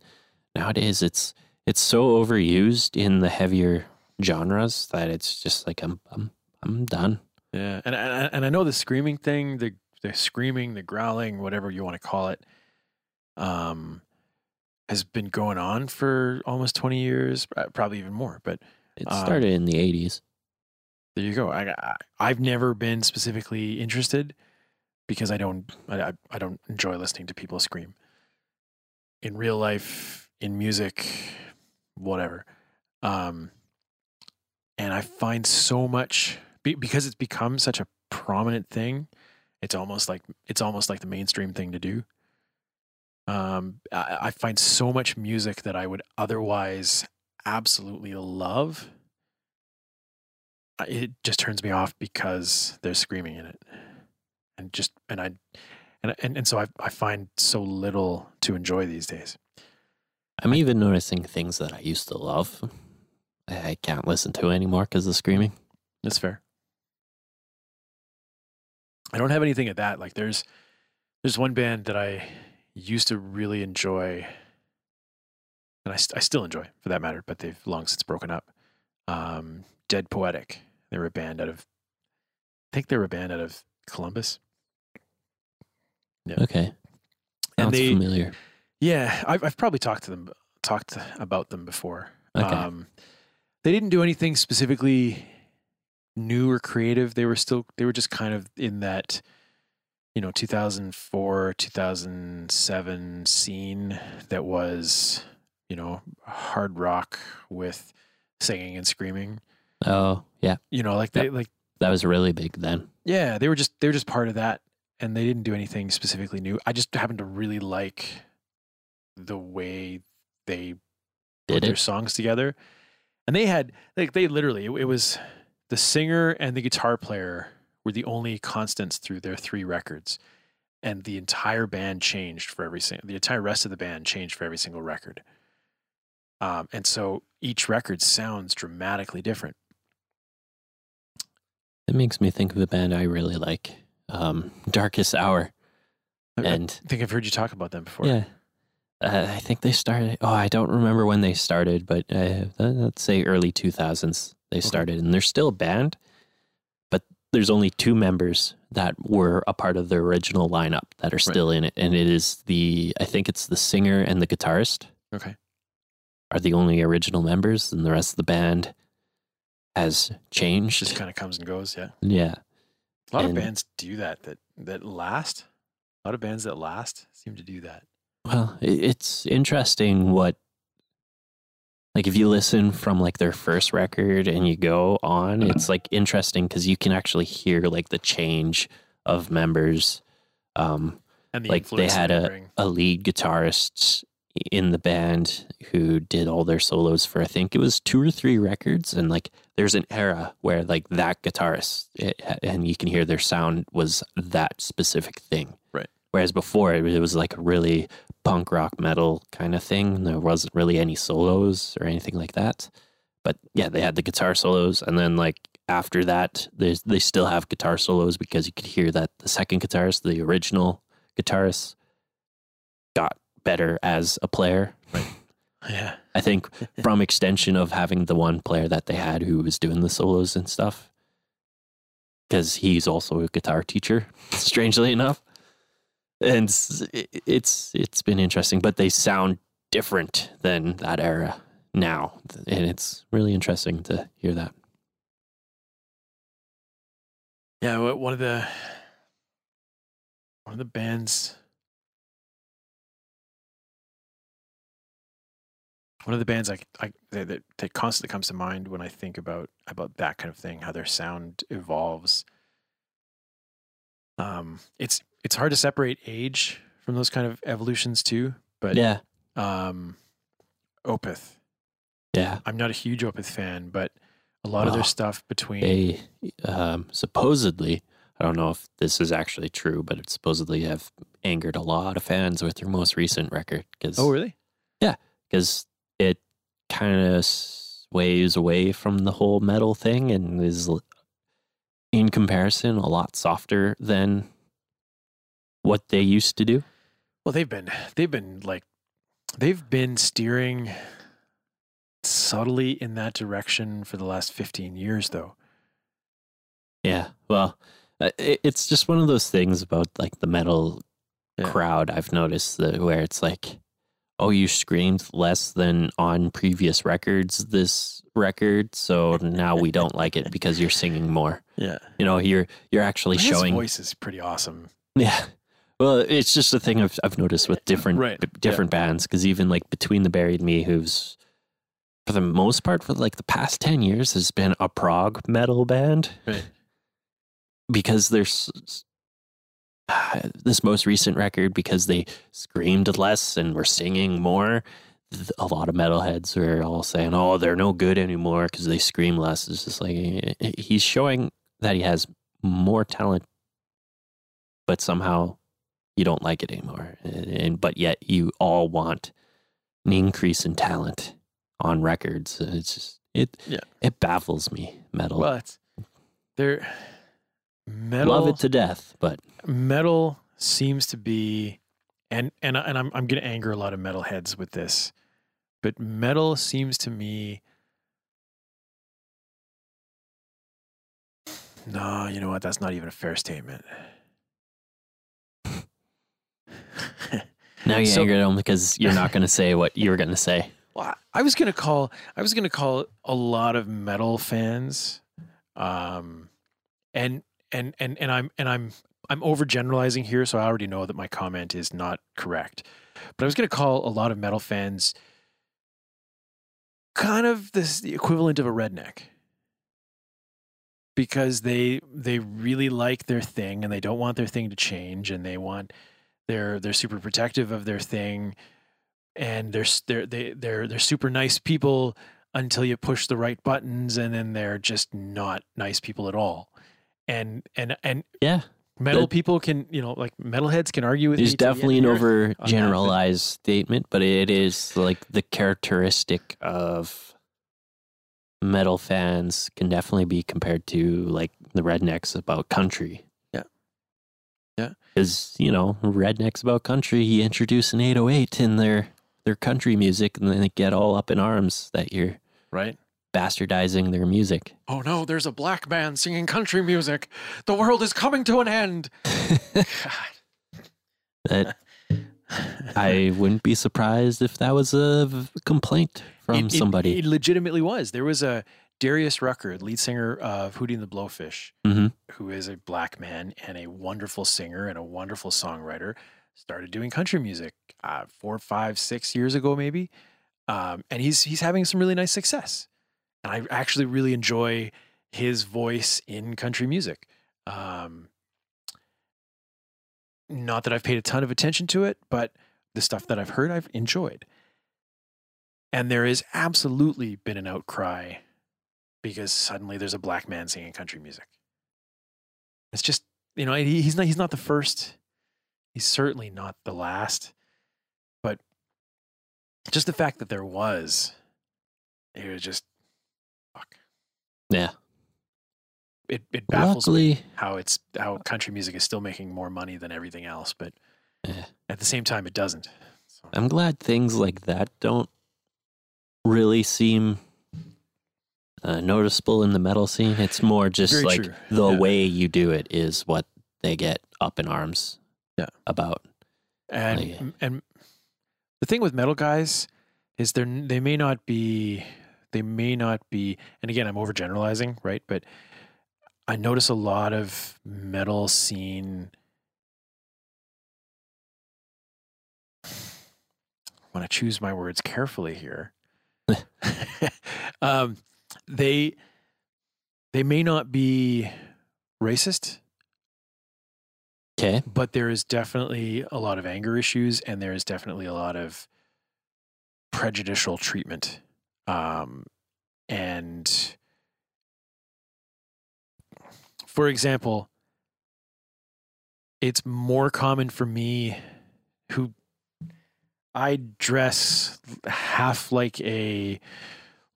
S7: nowadays it's it's so overused in the heavier genres that it's just like i'm i'm, I'm done
S6: Yeah, and and and I know the screaming thing, the the screaming, the growling, whatever you want to call it, um, has been going on for almost twenty years, uh, probably even more. But
S7: it
S6: Um,
S7: started in the 80s
S6: there you go. I, I I've never been specifically interested because I don't I, I- I don't enjoy listening to people scream in real life, in music, whatever. Um, and I find so much be, because it's become such a prominent thing. It's almost like it's almost like the mainstream thing to do. Um, I, I find so much music that I would otherwise absolutely love. It just turns me off because there's screaming in it. And just and i and and, and so I, I find so little to enjoy these days.
S7: I'm even noticing things that i used to love. I I can't listen to anymore because of screaming.
S6: That's fair i don't have anything at that like there's there's one band that i used to really enjoy and i, st- I still enjoy for that matter but they've long since broken up um dead poetic they were a band out of i think they were a band out of columbus Yeah.
S7: okay
S6: And
S7: Sounds
S6: they-
S7: familiar
S6: Yeah, I've I've probably talked to them talked about them before.
S7: Okay.
S6: Um, they didn't do anything specifically new or creative. They were still they were just kind of in that you know 2004 2007 scene that was you know hard rock with singing and screaming.
S7: oh yeah
S6: You know, like they like
S7: that was really big then
S6: yeah, they were just they were just part of that, and they didn't do anything specifically new. I just happened to really like the way they put
S7: did
S6: their songs together, and they had like they literally it, it was the singer and the guitar player were the only constants through their three records, and the entire band changed for every single the entire rest of the band changed for every single record. Um, and so each record sounds dramatically different.
S7: it makes me think of a band i really like um darkest hour
S6: I- I think I've heard you talk about them before.
S7: Yeah. Uh, I think they started. Oh, I don't remember when they started, but uh, let's say early 2000s they started, and they're still a band, but there's only two members that were a part of the original lineup that are still in it, and it is the I think it's the singer and the guitarist
S6: Okay.
S7: are the only original members, and the rest of the band has changed.
S6: Just kind of comes and goes. Yeah.
S7: yeah,
S6: A lot
S7: And-
S6: of bands do that. That that last. A lot of bands that last seem to do that.
S7: Well, it's interesting what, like, if you listen from like their first record and you go on, it's like interesting because you can actually hear like the change of members. Um,
S6: And the
S7: like they had a, a lead guitarist in the band who did all their solos for I think it was two or three records and like there's an era where like that guitarist it, and you can hear their sound was that specific thing. Whereas before it, was like a really punk rock metal kind of thing there wasn't really any solos or anything like that but yeah they had the guitar solos and then like after that they still have guitar solos because you could hear that the second guitarist the original guitarist got better as a player.
S6: Yeah.
S7: I think from extension of having the one player that they had who was doing the solos and stuff. Because he's also a guitar teacher, strangely enough. And it- it's it's been interesting, but they sound different than that era now. And it's really interesting to hear that.
S6: Yeah, one of the one of the bands one of the bands I, I that, that constantly comes to mind when I think about about that kind of thing, how their sound evolves. Um, it's it's hard to separate age from those kind of evolutions too, but
S7: Yeah.
S6: um, Opeth.
S7: Yeah.
S6: I'm not a huge Opeth fan, but a lot of their stuff between
S7: They um, supposedly, I don't know if this is actually true, but it supposedly have angered a lot of fans with their most recent record. Cause,
S6: Oh, really?
S7: Yeah, because it kind of sways away from the whole metal thing and is in comparison a lot softer than what they used to do.
S6: Well, they've been they've been like they've been steering subtly in that direction for the last 15 years though.
S7: Yeah. Well, uh, it's just one of those things about like the metal
S6: Yeah.
S7: crowd I've noticed that where it's like, oh, you screamed less than on previous records this record, so now we don't like it because you're singing more.
S6: Yeah.
S7: You know, you're you're actually
S6: His
S7: showing
S6: voice is pretty awesome.
S7: Yeah. Well, it's just a thing I've, I've noticed with different
S6: Right.
S7: b- different bands because even like Between the Buried Me, who's for the most part for like the past ten years has been a prog metal band
S6: Right.
S7: because there's this most recent record because they screamed less and were singing more. A lot of metalheads are all saying, "Oh, they're no good anymore because they scream less." It's just like eh, eh, he's showing that he has more talent, but somehow you don't like it anymore. And, and but yet you all want an increase in talent on records. Uh, it's just it.
S6: Yeah.
S7: It baffles me. Metal.
S6: But they're metal
S7: Love it to death, but
S6: metal seems to be and and and I'm I'm going to anger a lot of metalheads with this. But metal seems to me No, you know what? That's not even a fair statement.
S7: Now you're
S6: So-
S7: angered him because you're not going to say what you were going to say.
S6: Well, I- was gonna call I was gonna call a lot of metal fans, um, and and and and I'm and I'm I'm overgeneralizing here, so I already know that my comment is not correct. But I was gonna call a lot of metal fans kind of this the equivalent of a redneck because they they really like their thing and they don't want their thing to change and they want they're they're super protective of their thing and they're they're they, they're they're super nice people until you push the right buttons and then they're just not nice people at all and and and
S7: Yeah,
S6: metal people can you know like metalheads can argue with
S7: there's
S6: the
S7: definitely an
S6: over the earth on that, but-
S7: overgeneralized statement, but it is like the characteristic of metal fans can definitely be compared to like the rednecks about country.
S6: Yeah. Yeah.
S7: Because, you know, rednecks about country, you introduce an 808 in their their country music and then they get all up in arms that you're
S6: right
S7: bastardizing their music.
S6: oh no there's a black man singing country music the world is coming to an end
S7: That I wouldn't be surprised if that was a complaint from
S6: It- it-
S7: somebody.
S6: It, legitimately was. There was a Darius Rucker, lead singer of Hootie and the Blowfish,
S7: Mhm.
S6: who is a black man and a wonderful singer and a wonderful songwriter, started doing country music uh, four, five, six years ago, maybe. Um, and he's he's having some really nice success. And I actually really enjoy his voice in country music. Um, not that I've paid a ton of attention to it, but the stuff that I've heard, I've enjoyed. And there has absolutely been an outcry because suddenly there's a black man singing country music. It's just, you know, he, he's not he's not the first. He's certainly not the last. But just the fact that there was, it was just fuck.
S7: Yeah.
S6: It it baffles me how it's how country music is still making more money than everything else, but
S7: Yeah.
S6: at the same time, it doesn't. So,
S7: I'm glad things like that don't really seem uh, noticeable in the metal scene. It's more just
S6: Very
S7: like
S6: true.
S7: the
S6: Yeah.
S7: way you do it is what they get up in arms
S6: Yeah.
S7: about.
S6: and
S7: yeah.
S6: and the thing with metal guys is they are they may not be they may not be and again I'm overgeneralizing right but I notice a lot of metal scene I want to choose my words carefully here um, they they may not be racist
S7: Okay.
S6: but there is definitely a lot of anger issues and there is definitely a lot of prejudicial treatment um, and for example it's more common for me who i dress half like a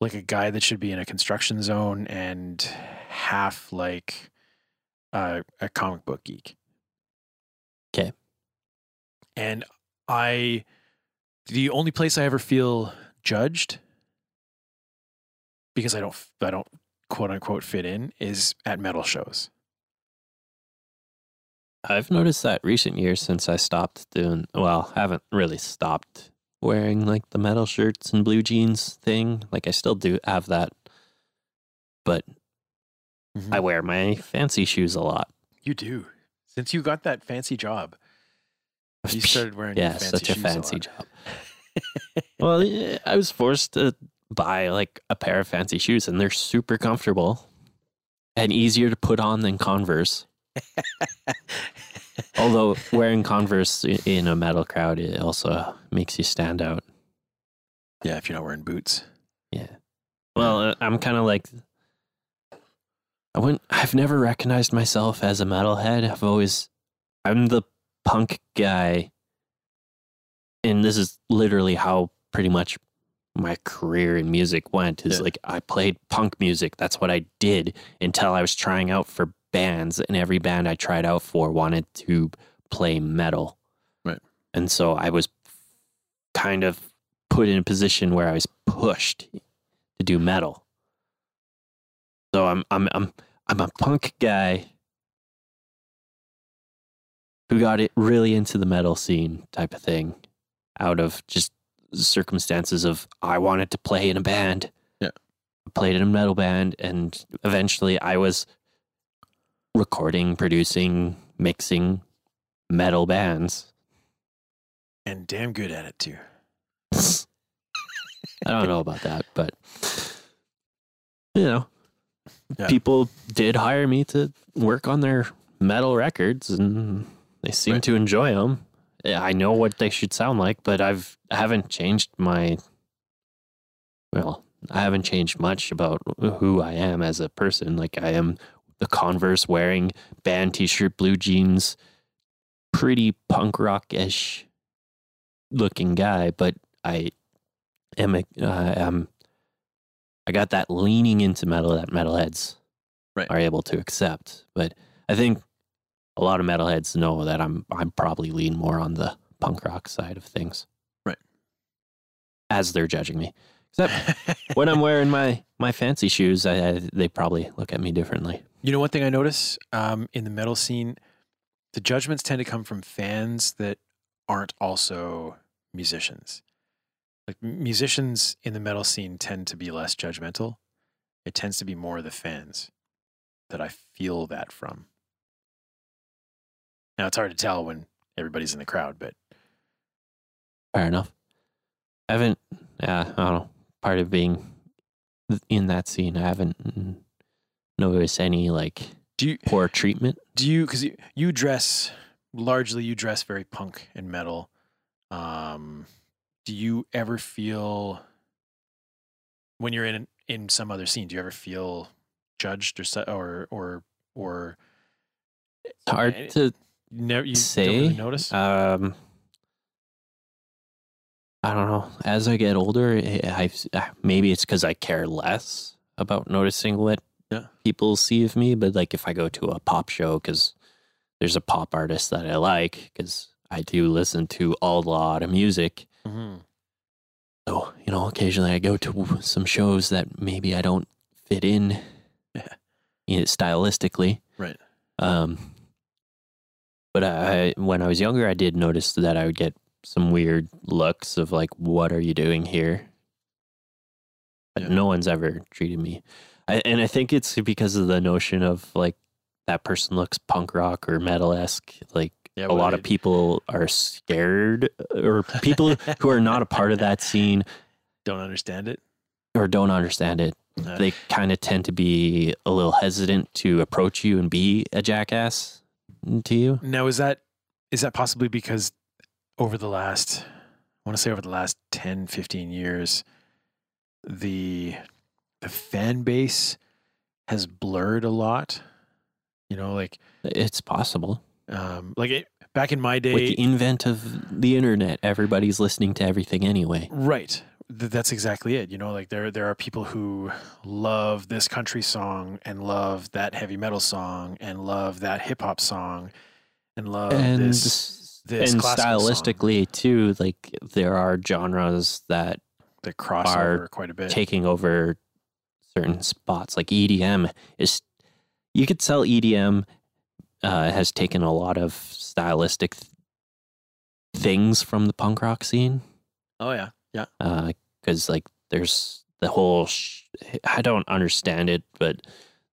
S6: like a guy that should be in a construction zone and half like a, a comic book geek
S7: Okay.
S6: and I, the only place I ever feel judged because I don't, I don't quote unquote fit in is at metal shows.
S7: I've noticed that recent years since I stopped doing, well, I haven't really stopped wearing like the metal shirts and blue jeans thing. Like I still do have that, but
S6: Mm-hmm.
S7: I wear my fancy shoes a lot.
S6: You do. Since you got that fancy job, you started wearing
S7: yeah,
S6: fancy
S7: such a fancy
S6: lot.
S7: job. well, I was forced to buy like a pair of fancy shoes, and they're super comfortable and easier to put on than Converse. Although wearing Converse in a metal crowd, it also makes you stand out.
S6: Yeah, if you're not wearing boots.
S7: Yeah. Well, uh, I'm kind of like I wouldn't. I've never recognized myself as a metalhead. I've always, I'm the punk guy, and this is literally how pretty much my career in music went. Is
S6: Yeah.
S7: like I played punk music. That's what I did until I was trying out for bands, and every band I tried out for wanted to play metal.
S6: Right.
S7: And so I was kind of put in a position where I was pushed to do metal. So I'm I'm I'm I'm a punk guy who got it really into the metal scene type of thing out of just circumstances of I wanted to play in a band.
S6: Yeah.
S7: I played in a metal band and eventually I was recording, producing, mixing metal bands.
S6: And damn good at it too.
S7: I don't know about that, but you know,
S6: Yeah.
S7: people did hire me to work on their metal records, and they seem
S6: Right.
S7: to enjoy them. I know what they should sound like, but I've I haven't changed my. Well, I haven't changed much about who I am as a person. Like I am the Converse wearing band T-shirt, blue jeans, pretty punk rock ish looking guy, but I am a, uh, am I got that leaning into metal that metalheads
S6: Right.
S7: are able to accept. But I think a lot of metalheads know that I'm I'm probably lean more on the punk rock side of things.
S6: Right.
S7: As they're judging me. Except when I'm wearing my my fancy shoes, I, I they probably look at me differently.
S6: You know, one thing I notice um, in the metal scene, the judgments tend to come from fans that aren't also musicians. Like musicians in the metal scene tend to be less judgmental. it tends to be more the fans that I feel that from. Now it's hard to tell when everybody's in the crowd, but
S7: Fair enough. I haven't, yeah, I don't know. Part of being in that scene, I haven't noticed any like
S6: do you
S7: poor treatment.
S6: do you because you, you dress largely you dress very punk and metal. Um, do you ever feel when you're in in some other scene? Do you ever feel judged or or or or
S7: It's hard
S6: Eh,
S7: to
S6: never you
S7: say.
S6: really notice?
S7: Um, I don't know. As I get older, I I- maybe it's because I care less about noticing what
S6: Yeah.
S7: people see of me. But like if I go to a pop show, because there's a pop artist that I like, because I do listen to a lot of music.
S6: Mhm.
S7: So you know, occasionally I go to some shows that maybe I don't fit in,
S6: Yeah.
S7: you know, stylistically.
S6: Right.
S7: Um, but I, when I was younger, I did notice that I would get some weird looks of like, "What are you doing here?"
S6: Yeah.
S7: no one's ever treated me, I, and I think it's because of the notion of like that person looks punk rock or metal esque. Like
S6: Yeah,
S7: a lot of people are scared, or people who are not a part of that scene
S6: Don't understand it.
S7: or don't understand it.
S6: Uh,
S7: They kind of tend to be a little hesitant to approach you and be a jackass to you.
S6: Now is that is that possibly because over the last I want to say over the last 10 15 years the the fan base has blurred a lot. You know, like
S7: It's possible.
S6: um like it, back in my day
S7: With the invent of the internet, everybody's listening to everything anyway.
S6: Right. Th- that's exactly it. You know, like there there are people who love this country song and love that heavy metal song and love that hip hop song and love
S7: and
S6: this this
S7: and
S6: classical song
S7: stylistically too, like there are genres that
S6: that crossover quite a bit.
S7: taking over certain spots. Like EDM is, you could tell EDM uh, has taken a lot of stylistic th- things from the punk rock scene.
S6: oh yeah. Yeah.
S7: Because like there's the whole, sh- I don't understand it, but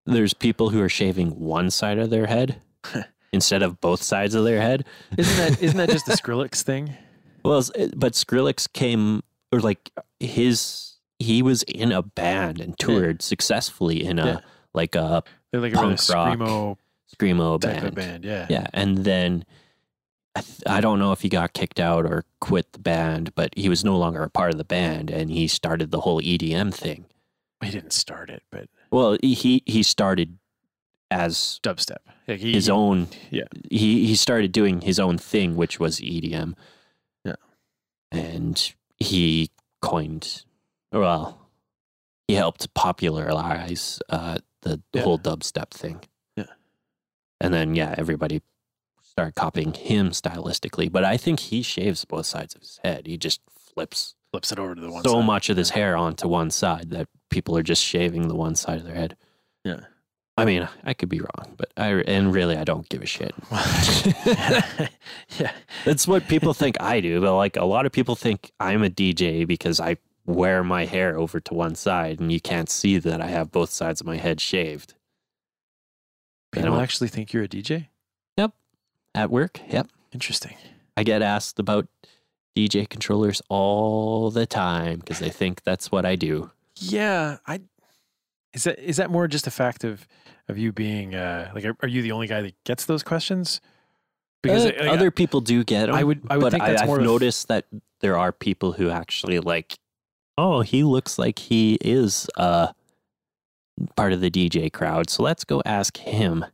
S7: there's people who are shaving one side of their head instead of both sides of their head.
S6: Isn't that isn't that just the Skrillex thing?
S7: Well, but Skrillex came, or like his, he was in a band and toured successfully in a
S6: Yeah.
S7: like a
S6: They're like a really
S7: Punk rock
S6: screamo
S7: screamo band.
S6: band. Yeah.
S7: Yeah, and then I, th- I don't know if he got kicked out or quit the band, but he was no longer a part of the band, and he started the whole EDM thing.
S6: He didn't start it, but
S7: Well, he he started as
S6: dubstep. Like he,
S7: his own.
S6: yeah.
S7: he he started doing his own thing, which was EDM.
S6: Yeah.
S7: and he coined, well, he helped popularize uh, the,
S6: Yeah.
S7: whole dubstep thing.
S6: Yeah.
S7: and then yeah, everybody started copying him stylistically. But I think he shaves both sides of his head. He just flips
S6: flips it over to the one
S7: so
S6: side.
S7: much of his hair onto one side that people are just shaving the one side of their head.
S6: Yeah.
S7: I mean, I could be wrong, but I and really I don't give a shit.
S6: yeah.
S7: That's what people think I do, but like a lot of people think I'm a DJ because I wear my hair over to one side and you can't see that I have both sides of my head shaved. I
S6: People
S7: don't-
S6: actually think you're a DJ?
S7: Yep, at work, yep.
S6: Interesting.
S7: I get asked about DJ controllers all the time because they think that's what I do.
S6: Yeah, I is that is that more just a fact of of you being uh like are, are you the only guy that gets those questions?
S7: Because
S6: like,
S7: other people do get them.
S6: I would- I would
S7: but I, have noticed that there are people who actually like, oh, he looks like he is uh, part of the DJ crowd, so let's go ask him.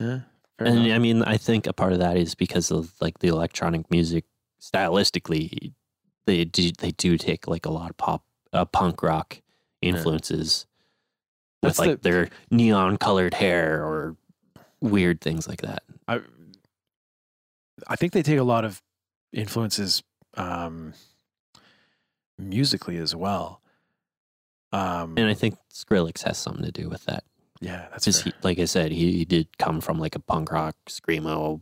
S6: yeah,
S7: and
S6: enough.
S7: I mean, I think a part of that is because of like the electronic music stylistically, they do they do take like a lot of pop, uh, punk rock influences With like
S6: the-
S7: their neon colored hair or weird things like that.
S6: I I think they take a lot of influences um musically as well. Um
S7: And I think Skrillex has something to do with that.
S6: yeah, that's fair.
S7: he, like I said, he, he did come from like a punk rock screamo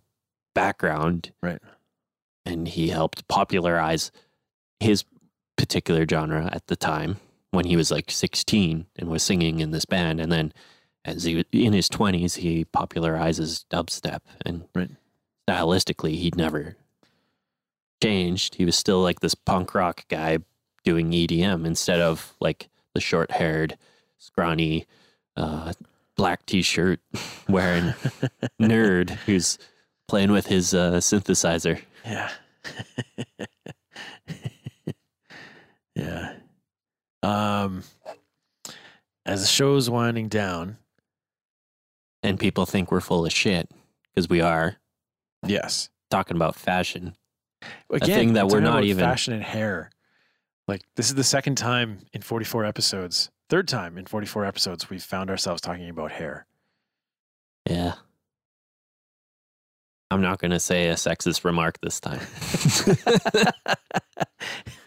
S7: background,
S6: Right.
S7: and he helped popularize his particular genre at the time when he was like 16 and was singing in this band. And then as he was in his 20s, he popularizes dubstep. And
S6: Right.
S7: stylistically, he'd never changed. He was still like this punk rock guy doing EDM instead of like the short haired, scrawny, uh, black t shirt wearing nerd who's playing with his uh, synthesizer.
S6: Yeah. yeah. Um, as the show's winding down,
S7: And people think we're full of shit because we are
S6: yes.
S7: talking about fashion.
S6: Again,
S7: thing that we're not even-
S6: fashion and hair. Like this is the second time in 44 episodes, third time in 44 episodes we've found ourselves talking about hair.
S7: Yeah. I'm not going to say a sexist remark this time.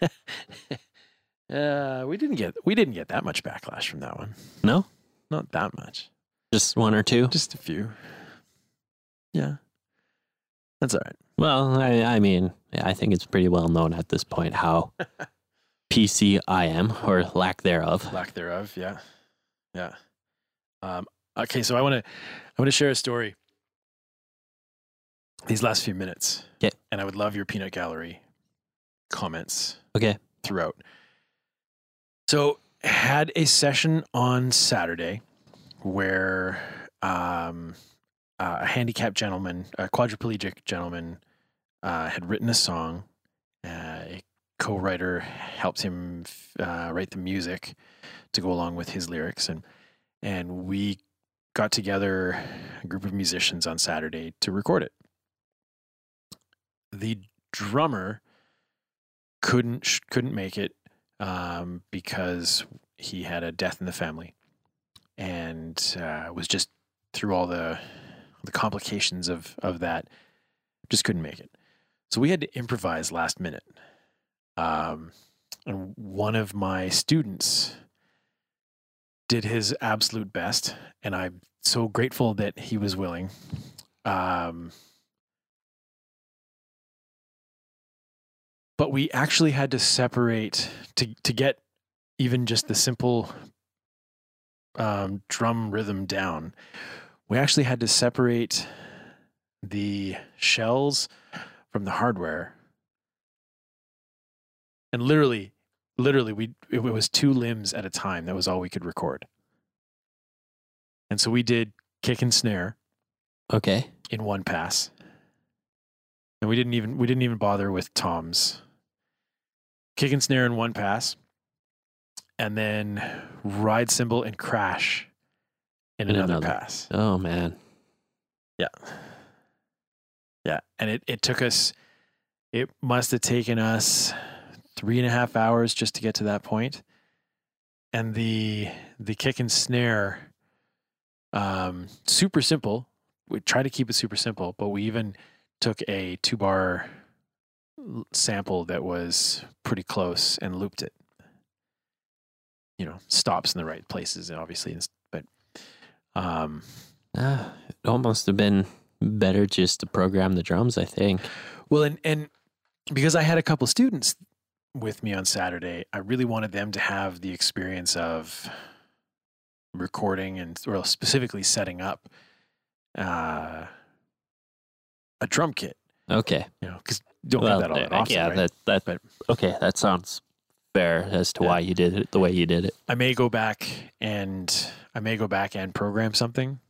S6: uh, we didn't get we didn't get that much backlash from that one.
S7: no?
S6: Not that much.
S7: Just one or two?
S6: Just a few. Yeah. That's all right.
S7: Well, I, I mean, I think it's pretty well known at this point how PC I am, or lack thereof.
S6: lack thereof. Yeah, yeah. Um, okay, so I want to I want to share a story. These last few minutes,
S7: Yeah.
S6: and I would love your peanut gallery comments
S7: Okay.
S6: throughout. So, had a session on Saturday where um, uh, a handicapped gentleman, a quadriplegic gentleman, uh, had written a song. Uh, a co-writer helped him uh, write the music to go along with his lyrics, and and we got together a group of musicians on Saturday to record it. The drummer couldn't couldn't make it um, because he had a death in the family, and uh, was just through all the the complications of of that, just couldn't make it. So we had to improvise last minute. Um, and one of my students did his absolute best, and I'm so grateful that he was willing. Um, but we actually had to separate to to get even just the simple um, drum rhythm down. We actually had to separate the shells from the hardware, and literally, literally, we it was two limbs at a time. That was all we could record, and so we did kick and snare
S7: Okay.
S6: in one pass. And we didn't even we didn't even bother with toms. Kick and snare in one pass. And then ride cymbal and crash in, another,
S7: another.
S6: pass.
S7: Oh, man.
S6: Yeah. Yeah. And it, it took us it must have taken us three and a half hours just to get to that point. And the the kick and snare um super simple. We try to keep it super simple, but we even took a two bar sample that was pretty close and looped it. You know, stops in the right places, obviously, but um,
S7: Ah, it almost have been better just to program the drums, I think.
S6: Well, and and because I had a couple students with me on Saturday, I really wanted them to have the experience of recording and or specifically setting up uh, a drum kit.
S7: Okay.
S6: You know, because don't
S7: well,
S6: get that all that often.
S7: yeah,
S6: right?
S7: that, that,
S6: But-
S7: okay, that sounds fair as to
S6: Yeah.
S7: why you did it the way you did it.
S6: I may go back and I may go back and program something,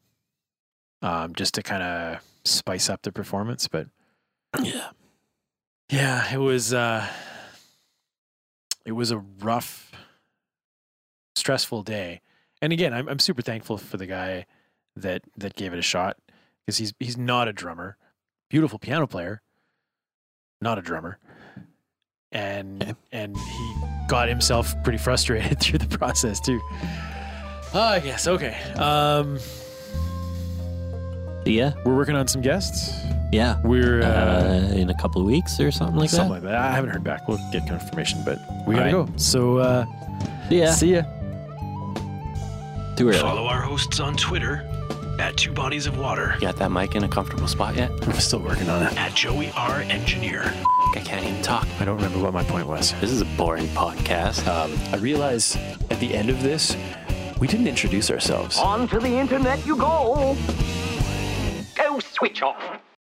S6: um, just to kind of spice up the performance. But
S7: Yeah.
S6: yeah, it was uh, it was a rough, stressful day. And again, I'm I'm super thankful for the guy that that gave it a shot because he's he's not a drummer, beautiful piano player, not a drummer, and
S7: Okay.
S6: and he got himself pretty frustrated through the process too. Ah, yes, okay. Um,
S7: Yeah.
S6: we're working on some guests.
S7: Yeah.
S6: We're
S7: Uh,
S6: uh,
S7: in a couple of weeks or something like
S6: something
S7: that.
S6: Something like that. I haven't heard back. We'll get confirmation, but we gotta
S7: All
S6: go. So uh,
S7: Yeah.
S6: see ya.
S7: Too early.
S8: Follow our hosts on Twitter at Two Bodies of Water,
S9: Got that mic in a comfortable spot yet?
S6: I'm still working on it.
S8: at Joey R. Engineer.
S9: I can't even talk.
S6: I don't remember what my point was.
S9: This is a boring podcast.
S10: Um, I realize at
S6: at the end of this, we didn't introduce ourselves.
S5: On to the internet you go. Go switch off.